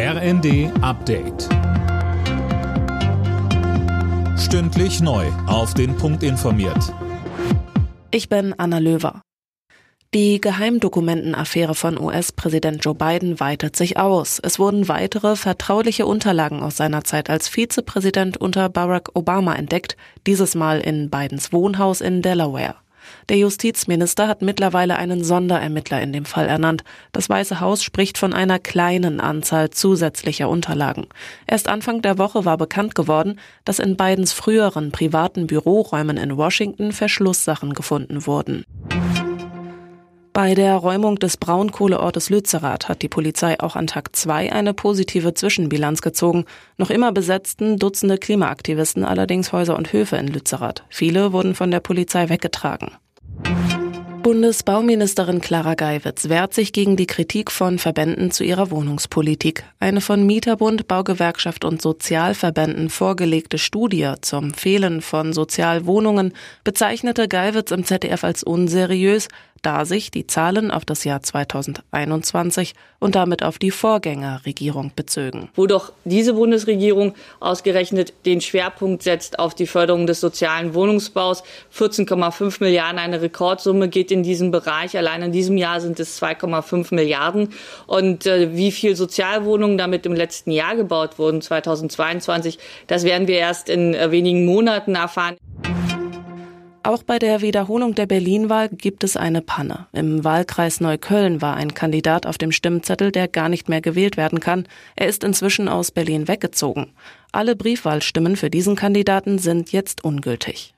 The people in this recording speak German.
RND Update. Stündlich neu. Auf den Punkt informiert. Ich bin Anna Löwer. Die Geheimdokumentenaffäre von US-Präsident Joe Biden weitet sich aus. Es wurden weitere vertrauliche Unterlagen aus seiner Zeit als Vizepräsident unter Barack Obama entdeckt, dieses Mal in Bidens Wohnhaus in Delaware. Der Justizminister hat mittlerweile einen Sonderermittler in dem Fall ernannt. Das Weiße Haus spricht von einer kleinen Anzahl zusätzlicher Unterlagen. Erst Anfang der Woche war bekannt geworden, dass in Bidens früheren privaten Büroräumen in Washington Verschlusssachen gefunden wurden. Bei der Räumung des Braunkohleortes Lützerath hat die Polizei auch an Tag zwei eine positive Zwischenbilanz gezogen. Noch immer besetzten Dutzende Klimaaktivisten allerdings Häuser und Höfe in Lützerath. Viele wurden von der Polizei weggetragen. Bundesbauministerin Clara Geiwitz wehrt sich gegen die Kritik von Verbänden zu ihrer Wohnungspolitik. Eine von Mieterbund, Baugewerkschaft und Sozialverbänden vorgelegte Studie zum Fehlen von Sozialwohnungen bezeichnete Geiwitz im ZDF als unseriös, da sich die Zahlen auf das Jahr 2021 und damit auf die Vorgängerregierung bezögen. Wo doch diese Bundesregierung ausgerechnet den Schwerpunkt setzt auf die Förderung des sozialen Wohnungsbaus. 14,5 Milliarden, eine Rekordsumme geht in diesem Bereich. Allein in diesem Jahr sind es 2,5 Milliarden. Und äh, wie viel Sozialwohnungen damit im letzten Jahr gebaut wurden, 2022, das werden wir erst in äh, wenigen Monaten erfahren. Auch bei der Wiederholung der Berlin-Wahl gibt es eine Panne. Im Wahlkreis Neukölln war ein Kandidat auf dem Stimmzettel, der gar nicht mehr gewählt werden kann. Er ist inzwischen aus Berlin weggezogen. Alle Briefwahlstimmen für diesen Kandidaten sind jetzt ungültig.